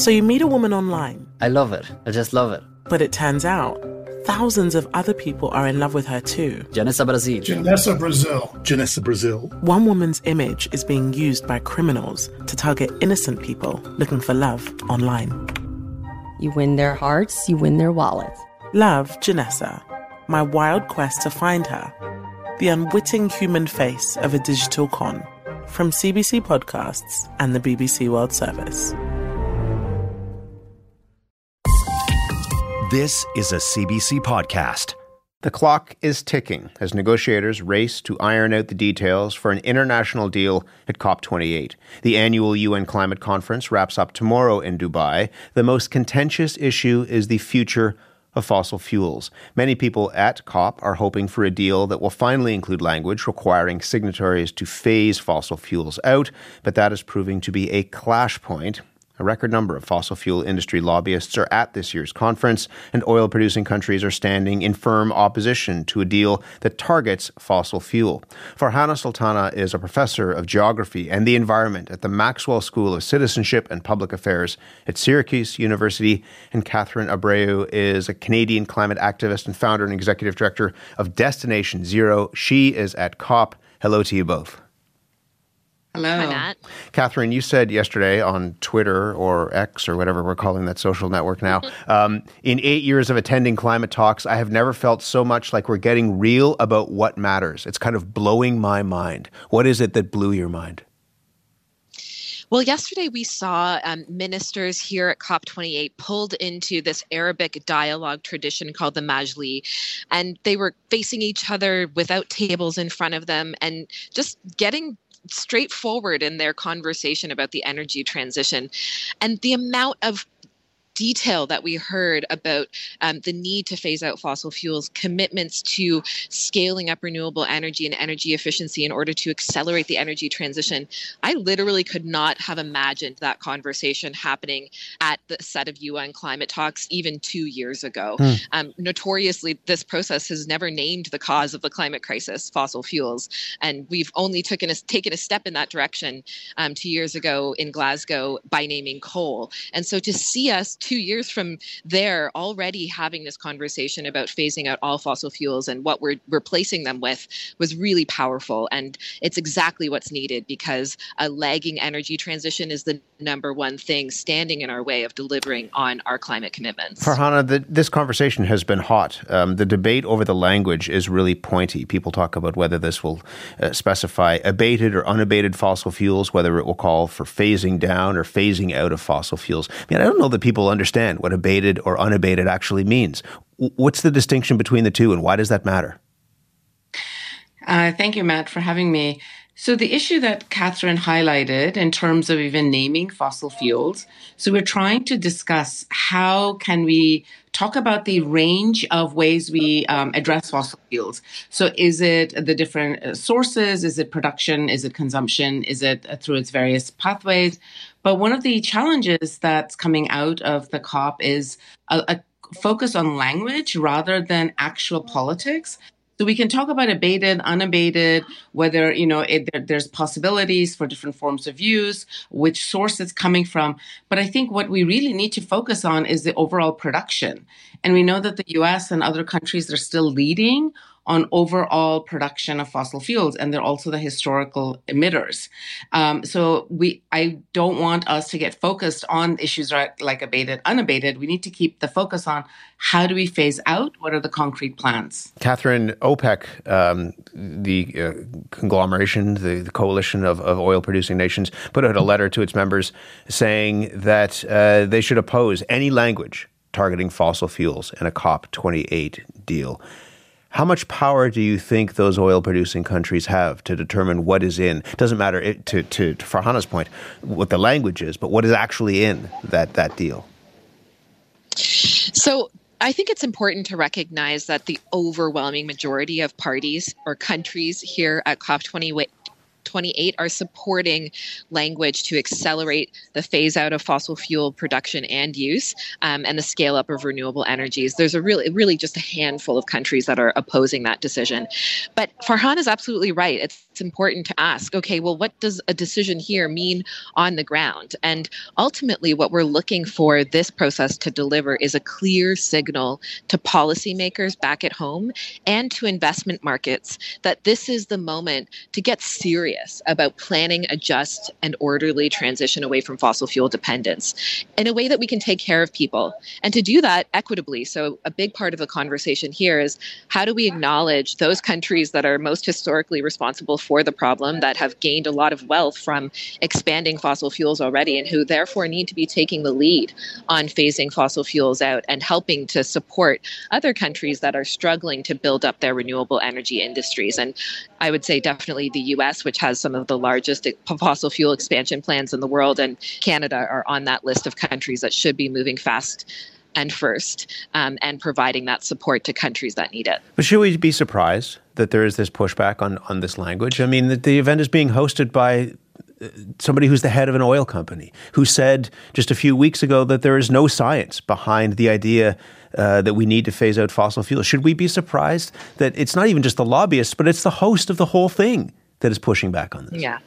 So you meet a woman online. I love it. I just love it. But it turns out thousands of other people are in love with her too. Janessa Brazil. Janessa Brazil. Janessa Brazil. One woman's image is being used by criminals to target innocent people looking for love online. You win their hearts, you win their wallets. Love Janessa. My wild quest to find her. The unwitting human face of a digital con. From CBC Podcasts and the BBC World Service. This is a CBC podcast. The clock is ticking as negotiators race to iron out the details for an international deal at COP28. The annual UN climate conference wraps up tomorrow in Dubai. The most contentious issue is the future of fossil fuels. Many people at COP are hoping for a deal that will finally include language requiring signatories to phase fossil fuels out, but that is proving to be a clash point a record number of fossil fuel industry lobbyists are at this year's conference, and oil producing countries are standing in firm opposition to a deal that targets fossil fuel. Farhana Sultana is a professor of geography and the environment at the Maxwell School of Citizenship and Public Affairs at Syracuse University, and Catherine Abreu is a Canadian climate activist and founder and executive director of Destination Zero. She is at COP. Hello to you both. Hello. Hi, Matt. Catherine, you said yesterday on Twitter or X or whatever we're calling that social network now, um, in eight years of attending climate talks, I have never felt so much like we're getting real about what matters. It's kind of blowing my mind. What is it that blew your mind? Well, yesterday we saw um, ministers here at COP28 pulled into this Arabic dialogue tradition called the Majlis, and they were facing each other without tables in front of them and just getting straightforward in their conversation about the energy transition. And the amount of detail that we heard about um, the need to phase out fossil fuels, commitments to scaling up renewable energy and energy efficiency in order to accelerate the energy transition. I literally could not have imagined that conversation happening at the set of UN climate talks even two years ago. Hmm. Um, notoriously, this process has never named the cause of the climate crisis, fossil fuels, and we've only taken a, taken a step in that direction um, two years ago in Glasgow by naming coal. And so to see us two years from there already having this conversation about phasing out all fossil fuels and what we're replacing them with was really powerful. And it's exactly what's needed because a lagging energy transition is the number one thing standing in our way of delivering on our climate commitments. Farhana, the, this conversation has been hot. Um, the debate over the language is really pointy. People talk about whether this will uh, specify abated or unabated fossil fuels, whether it will call for phasing down or phasing out of fossil fuels. I mean, I don't know that people understand what abated or unabated actually means. What's the distinction between the two, and why does that matter? Uh, thank you, Matt, for having me. So the issue that Catherine highlighted in terms of even naming fossil fuels, so we're trying to discuss how can we talk about the range of ways we um, address fossil fuels. So is it the different uh, sources? Is it production? Is it consumption? Is it uh, through its various pathways? But one of the challenges that's coming out of the COP is a, a focus on language rather than actual politics. So we can talk about abated, unabated, whether you know it, there, there's possibilities for different forms of use, which source it's coming from. But I think what we really need to focus on is the overall production. And we know that the U.S. and other countries are still leading on overall production of fossil fuels, and they're also the historical emitters. Um, so we, I don't want us to get focused on issues like abated, unabated. We need to keep the focus on how do we phase out? What are the concrete plans? Catherine, OPEC, um, the uh, conglomeration, the, the coalition of, of oil producing nations, put out a letter to its members saying that uh, they should oppose any language targeting fossil fuels in a COP28 deal. How much power do you think those oil producing countries have to determine what is in? Doesn't matter it, to, to, to Farhana's point, what the language is, but what is actually in that, that deal? So I think it's important to recognize that the overwhelming majority of parties or countries here at COP28 28 are supporting language to accelerate the phase out of fossil fuel production and use um, and the scale up of renewable energies. There's a really, really just a handful of countries that are opposing that decision. But Farhan is absolutely right. It's it's important to ask okay, well, what does a decision here mean on the ground? And ultimately, what we're looking for this process to deliver is a clear signal to policymakers back at home and to investment markets that this is the moment to get serious about planning a just and orderly transition away from fossil fuel dependence in a way that we can take care of people and to do that equitably. So, a big part of the conversation here is how do we acknowledge those countries that are most historically responsible for the problem, that have gained a lot of wealth from expanding fossil fuels already, and who therefore need to be taking the lead on phasing fossil fuels out and helping to support other countries that are struggling to build up their renewable energy industries. And I would say definitely the US, which has some of the largest fossil fuel expansion plans in the world, and Canada are on that list of countries that should be moving fast and first um, and providing that support to countries that need it. But should we be surprised that there is this pushback on, on this language? I mean, the, the event is being hosted by uh, somebody who's the head of an oil company who said just a few weeks ago that there is no science behind the idea uh, that we need to phase out fossil fuels. Should we be surprised that it's not even just the lobbyists, but it's the host of the whole thing that is pushing back on this? Yeah.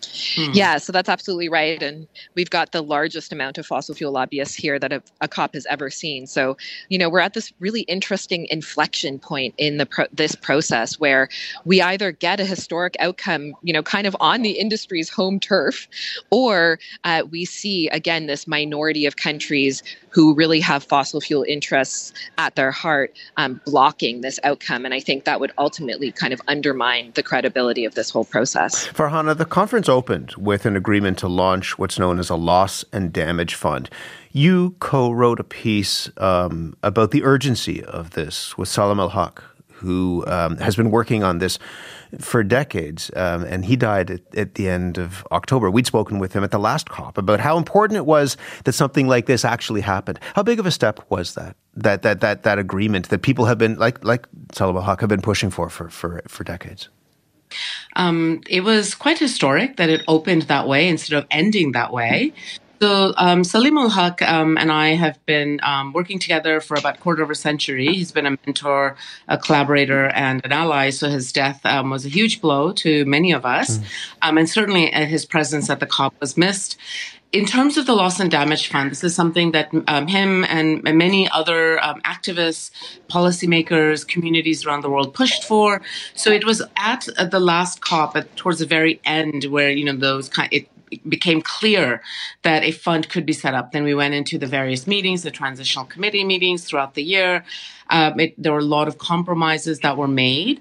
Mm. Yeah, so that's absolutely right. And we've got the largest amount of fossil fuel lobbyists here that a, a COP has ever seen. So, you know, we're at this really interesting inflection point in the pro- this process where we either get a historic outcome, you know, kind of on the industry's home turf, or uh, we see, again, this minority of countries who really have fossil fuel interests at their heart um, blocking this outcome. And I think that would ultimately kind of undermine the credibility of this whole process. Farhana, the conference opened with an agreement to launch what's known as a loss and damage fund. You co wrote a piece um, about the urgency of this with Saleemul Huq, who um, has been working on this for decades, um, and he died at, at, the end of October. We'd spoken with him at the last COP about how important it was that something like this actually happened. How big of a step was that? That that that that agreement that people have been like like Saleemul Huq have been pushing for for for, for decades. Um, it was quite historic that it opened that way instead of ending that way. So um, Saleemul Huq um, and I have been um, working together for about a quarter of a century. He's been a mentor, a collaborator, and an ally. So his death um, was a huge blow to many of us, mm. and certainly uh, his presence at the COP was missed. In terms of the loss and damage fund, this is something that um, him and many other um, activists, policymakers, communities around the world pushed for. So it was at, the last COP, at, towards the very end, where you know those kind. It, became clear that a fund could be set up. Then we went into the various meetings, the transitional committee meetings throughout the year. Um, it, there were a lot of compromises that were made.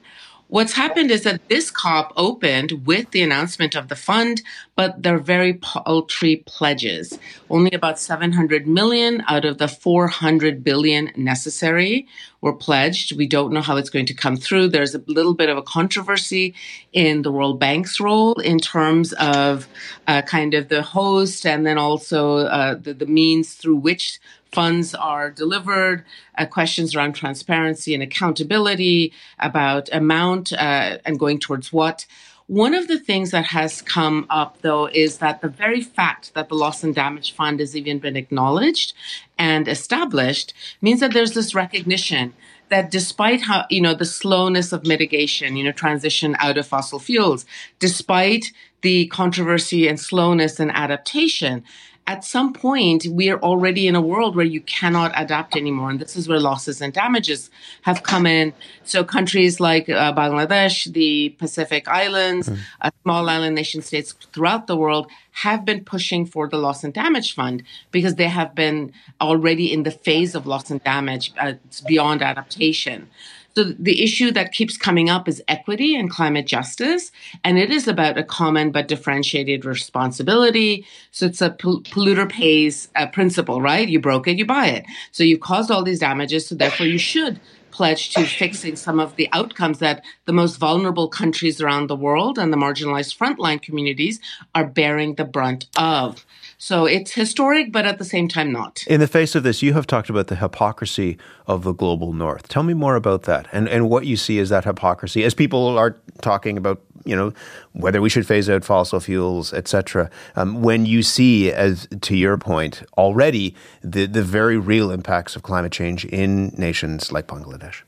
What's happened is that this COP opened with the announcement of the fund, but they're very paltry pledges. Only about 700 million out of the 400 billion necessary were pledged. We don't know how it's going to come through. There's a little bit of a controversy in the World Bank's role in terms of uh, kind of the host and then also uh, the, the means through which funds are delivered, uh, questions around transparency and accountability, about amount uh, and going towards what. One of the things that has come up, though, is that the very fact that the loss and damage fund has even been acknowledged and established means that there's this recognition that despite how you know the slowness of mitigation you know transition out of fossil fuels despite the controversy and slowness and adaptation at some point we are already in a world where you cannot adapt anymore. And this is where losses and damages have come in. So countries like uh, bangladesh the pacific islands mm. uh, small island nation states throughout the world have been pushing for the loss and damage fund because they have been already in the phase of loss and damage uh, beyond adaptation so the issue that keeps coming up is equity and climate justice, and it is about a common but differentiated responsibility. So it's a polluter pays uh, principle, right? You broke it, you buy it. So you caused all these damages, so therefore you should pledge to fixing some of the outcomes that the most vulnerable countries around the world and the marginalized frontline communities are bearing the brunt of. So it's historic, but at the same time, not. In the face of this, you have talked about the hypocrisy of the global north. Tell me more about that and, and what you see as that hypocrisy as people are talking about, you know, whether we should phase out fossil fuels, etc. Um, when you see, as to your point, already the, the very real impacts of climate change in nations like Bangladesh.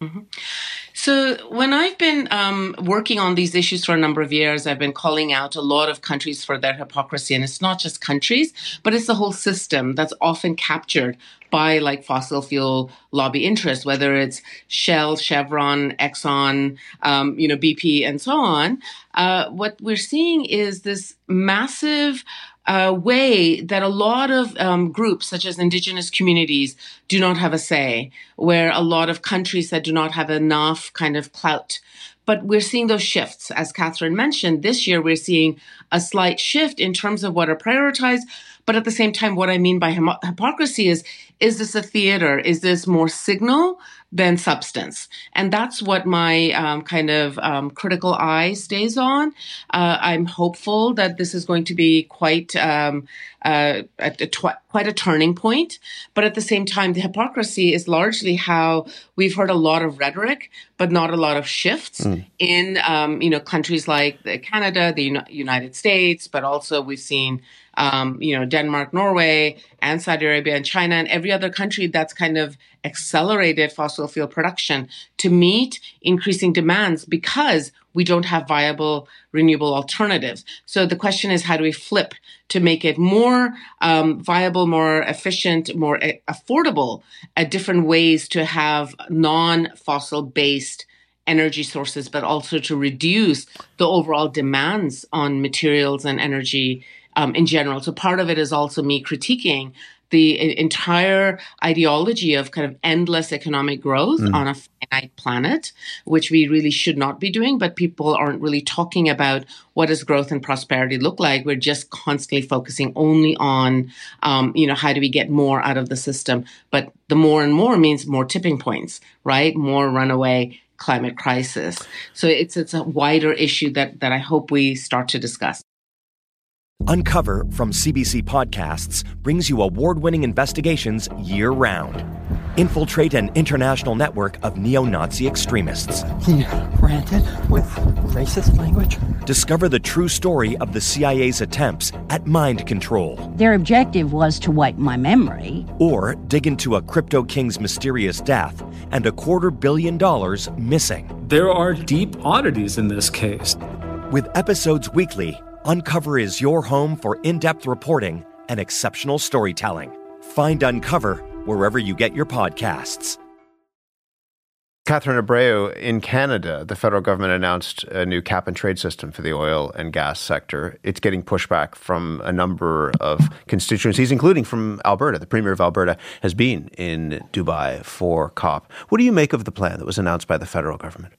Mm-hmm. So, when I've been um, working on these issues for a number of years, I've been calling out a lot of countries for their hypocrisy. And it's not just countries, but it's the whole system that's often captured by like fossil fuel lobby interests, whether it's Shell, Chevron, Exxon, um, you know, BP, and so on. Uh, what we're seeing is this massive uh, way that a lot of um, groups, such as indigenous communities, do not have a say, where a lot of countries that do not have enough kind of clout. But we're seeing those shifts. As Catherine mentioned, this year we're seeing a slight shift in terms of what are prioritized. But at the same time, what I mean by hypocrisy is, is this a theater? Is this more signal than substance. And that's what my um, kind of um, critical eye stays on. Uh, I'm hopeful that this is going to be quite um, uh, a, a tw- quite a turning point. But at the same time, the hypocrisy is largely how we've heard a lot of rhetoric, but not a lot of shifts mm. in um, you know countries like Canada, the United States, but also we've seen um, you know, Denmark, Norway, and Saudi Arabia and China and every other country that's kind of accelerated fossil fuel production to meet increasing demands because we don't have viable renewable alternatives. So the question is, how do we flip to make it more um, viable, more efficient, more a- affordable at different ways to have non-fossil based energy sources, but also to reduce the overall demands on materials and energy um, in general. So part of it is also me critiquing the entire ideology of kind of endless economic growth mm. on a finite planet, which we really should not be doing. But people aren't really talking about what does growth and prosperity look like. We're just constantly focusing only on, um, you know, how do we get more out of the system? But the more and more means more tipping points, right? More runaway climate crisis. So it's it's a wider issue that that I hope we start to discuss. Uncover from CBC Podcasts brings you award winning investigations year round. Infiltrate an international network of neo Nazi extremists. He ranted with racist language. Discover the true story of the CIA's attempts at mind control. Their objective was to wipe my memory. Or dig into a crypto king's mysterious death and a quarter billion dollars missing. There are deep oddities in this case. With episodes weekly, Uncover is your home for in depth reporting and exceptional storytelling. Find Uncover wherever you get your podcasts. Catherine Abreu, in Canada, the federal government announced a new cap and trade system for the oil and gas sector. It's getting pushback from a number of constituencies, including from Alberta. The Premier of Alberta has been in Dubai for COP. What do you make of the plan that was announced by the federal government?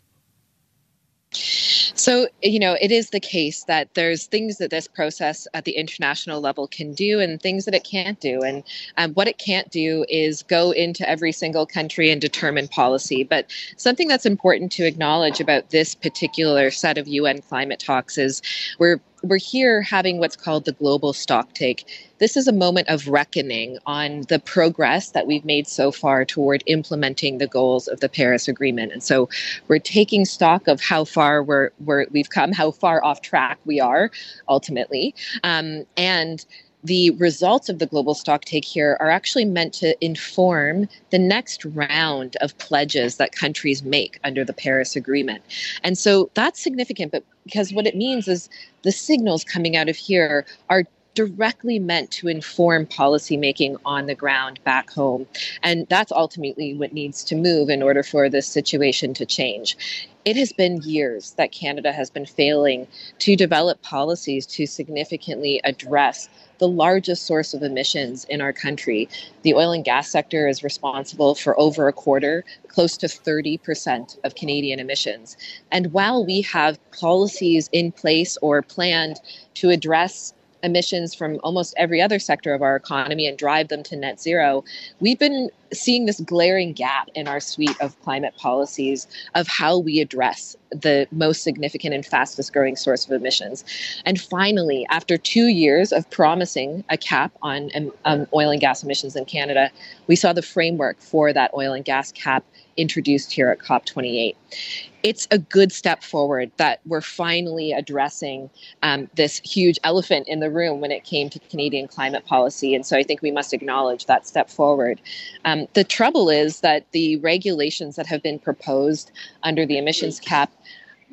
So, you know, it is the case that there's things that this process at the international level can do and things that it can't do. And um, what it can't do is go into every single country and determine policy. But something that's important to acknowledge about this particular set of UN climate talks is we're we're here having what's called the global stock take. This is a moment of reckoning on the progress that we've made so far toward implementing the goals of the Paris Agreement. And so we're taking stock of how far we're, we're we've come, how far off track we are ultimately. Um, and the results of the global stock take here are actually meant to inform the next round of pledges that countries make under the Paris Agreement. And so that's significant, but because what it means is the signals coming out of here are directly meant to inform policymaking on the ground back home. And that's ultimately what needs to move in order for this situation to change. It has been years that Canada has been failing to develop policies to significantly address the largest source of emissions in our country. The oil and gas sector is responsible for over a quarter, close to 30% of Canadian emissions. And while we have policies in place or planned to address emissions from almost every other sector of our economy and drive them to net zero, we've been seeing this glaring gap in our suite of climate policies of how we address the most significant and fastest growing source of emissions. And finally, after two years of promising a cap on um, um oil and gas emissions in Canada, we saw the framework for that oil and gas cap introduced here at COP28 it's a good step forward that we're finally addressing um, this huge elephant in the room when it came to Canadian climate policy. And so I think we must acknowledge that step forward. Um, the trouble is that the regulations that have been proposed under the emissions cap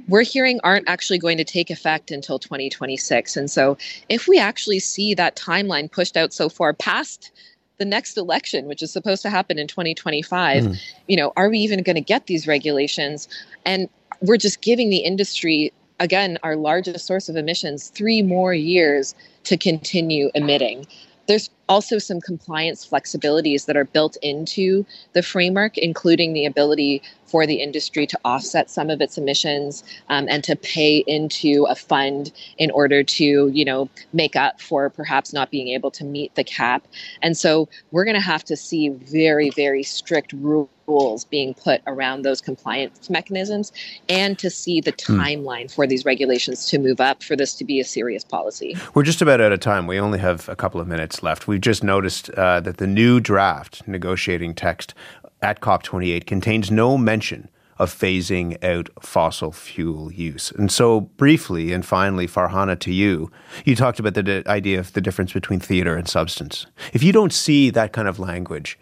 we're hearing aren't actually going to take effect until 2026. And so, if we actually see that timeline pushed out so far past the next election, which is supposed to happen in 2025, mm. you know, are we even going to get these regulations? And we're just giving the industry, again, our largest source of emissions, three more years to continue emitting. There's also some compliance flexibilities that are built into the framework, including the ability for the industry to offset some of its emissions um, and to pay into a fund in order to, you know, make up for perhaps not being able to meet the cap. And so we're going to have to see very, very strict rules rules being put around those compliance mechanisms and to see the hmm. timeline for these regulations to move up for this to be a serious policy. We're just about out of time. We only have a couple of minutes left. We just noticed uh, that the new draft negotiating text at COP28 contains no mention of phasing out fossil fuel use. And so, briefly and finally, Farhana, to you, you talked about the idea of the difference between theater and substance. If you don't see that kind of language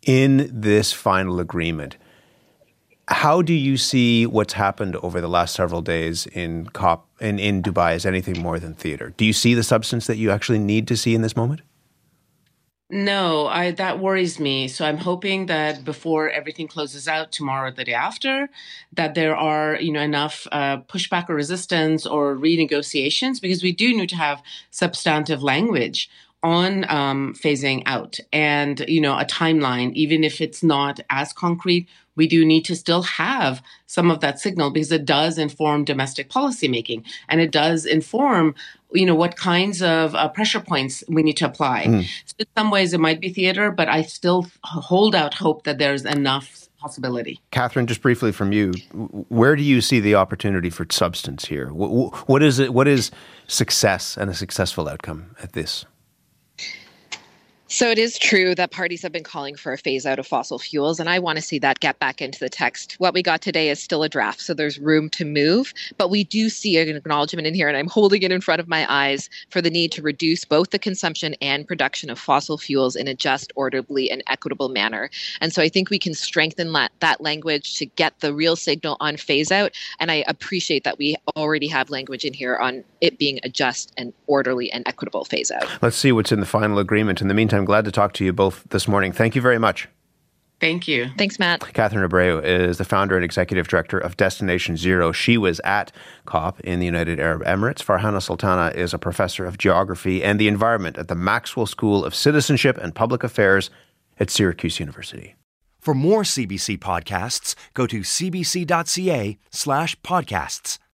in this final agreement, how do you see what's happened over the last several days in COP in, in Dubai as anything more than theater? Do you see the substance that you actually need to see in this moment? No, I that worries me. So I'm hoping that before everything closes out tomorrow, or the day after, that there are you know enough uh, pushback or resistance or renegotiations because we do need to have substantive language on um, phasing out. And you know a timeline, even if it's not as concrete. We do need to still have some of that signal because it does inform domestic policymaking. And it does inform you know what kinds of uh, pressure points we need to apply. Mm. so in some ways it might be theater but i still hold out hope that there's enough possibility. Catherine just briefly from you where do you see the opportunity for substance here? What is it what is success and a successful outcome at this so it is true that parties have been calling for a phase out of fossil fuels, and I want to see that get back into the text. What we got today is still a draft, so there's room to move, but we do see an acknowledgement in here, and I'm holding it in front of my eyes for the need to reduce both the consumption and production of fossil fuels in a just, orderly, and equitable manner. And so I think we can strengthen that, that language to get the real signal on phase out, and I appreciate that we already have language in here on it being a just and orderly and equitable phase out. Let's see what's in the final agreement. In the meantime, I'm glad to talk to you both this morning. Thank you very much. Thank you. Thanks, Matt. Catherine Abreu is the founder and executive director of Destination Zero. She was at COP in the United Arab Emirates. Farhana Sultana is a professor of geography and the environment at the Maxwell School of Citizenship and Public Affairs at Syracuse University. For more CBC podcasts, go to cbc.ca slash podcasts.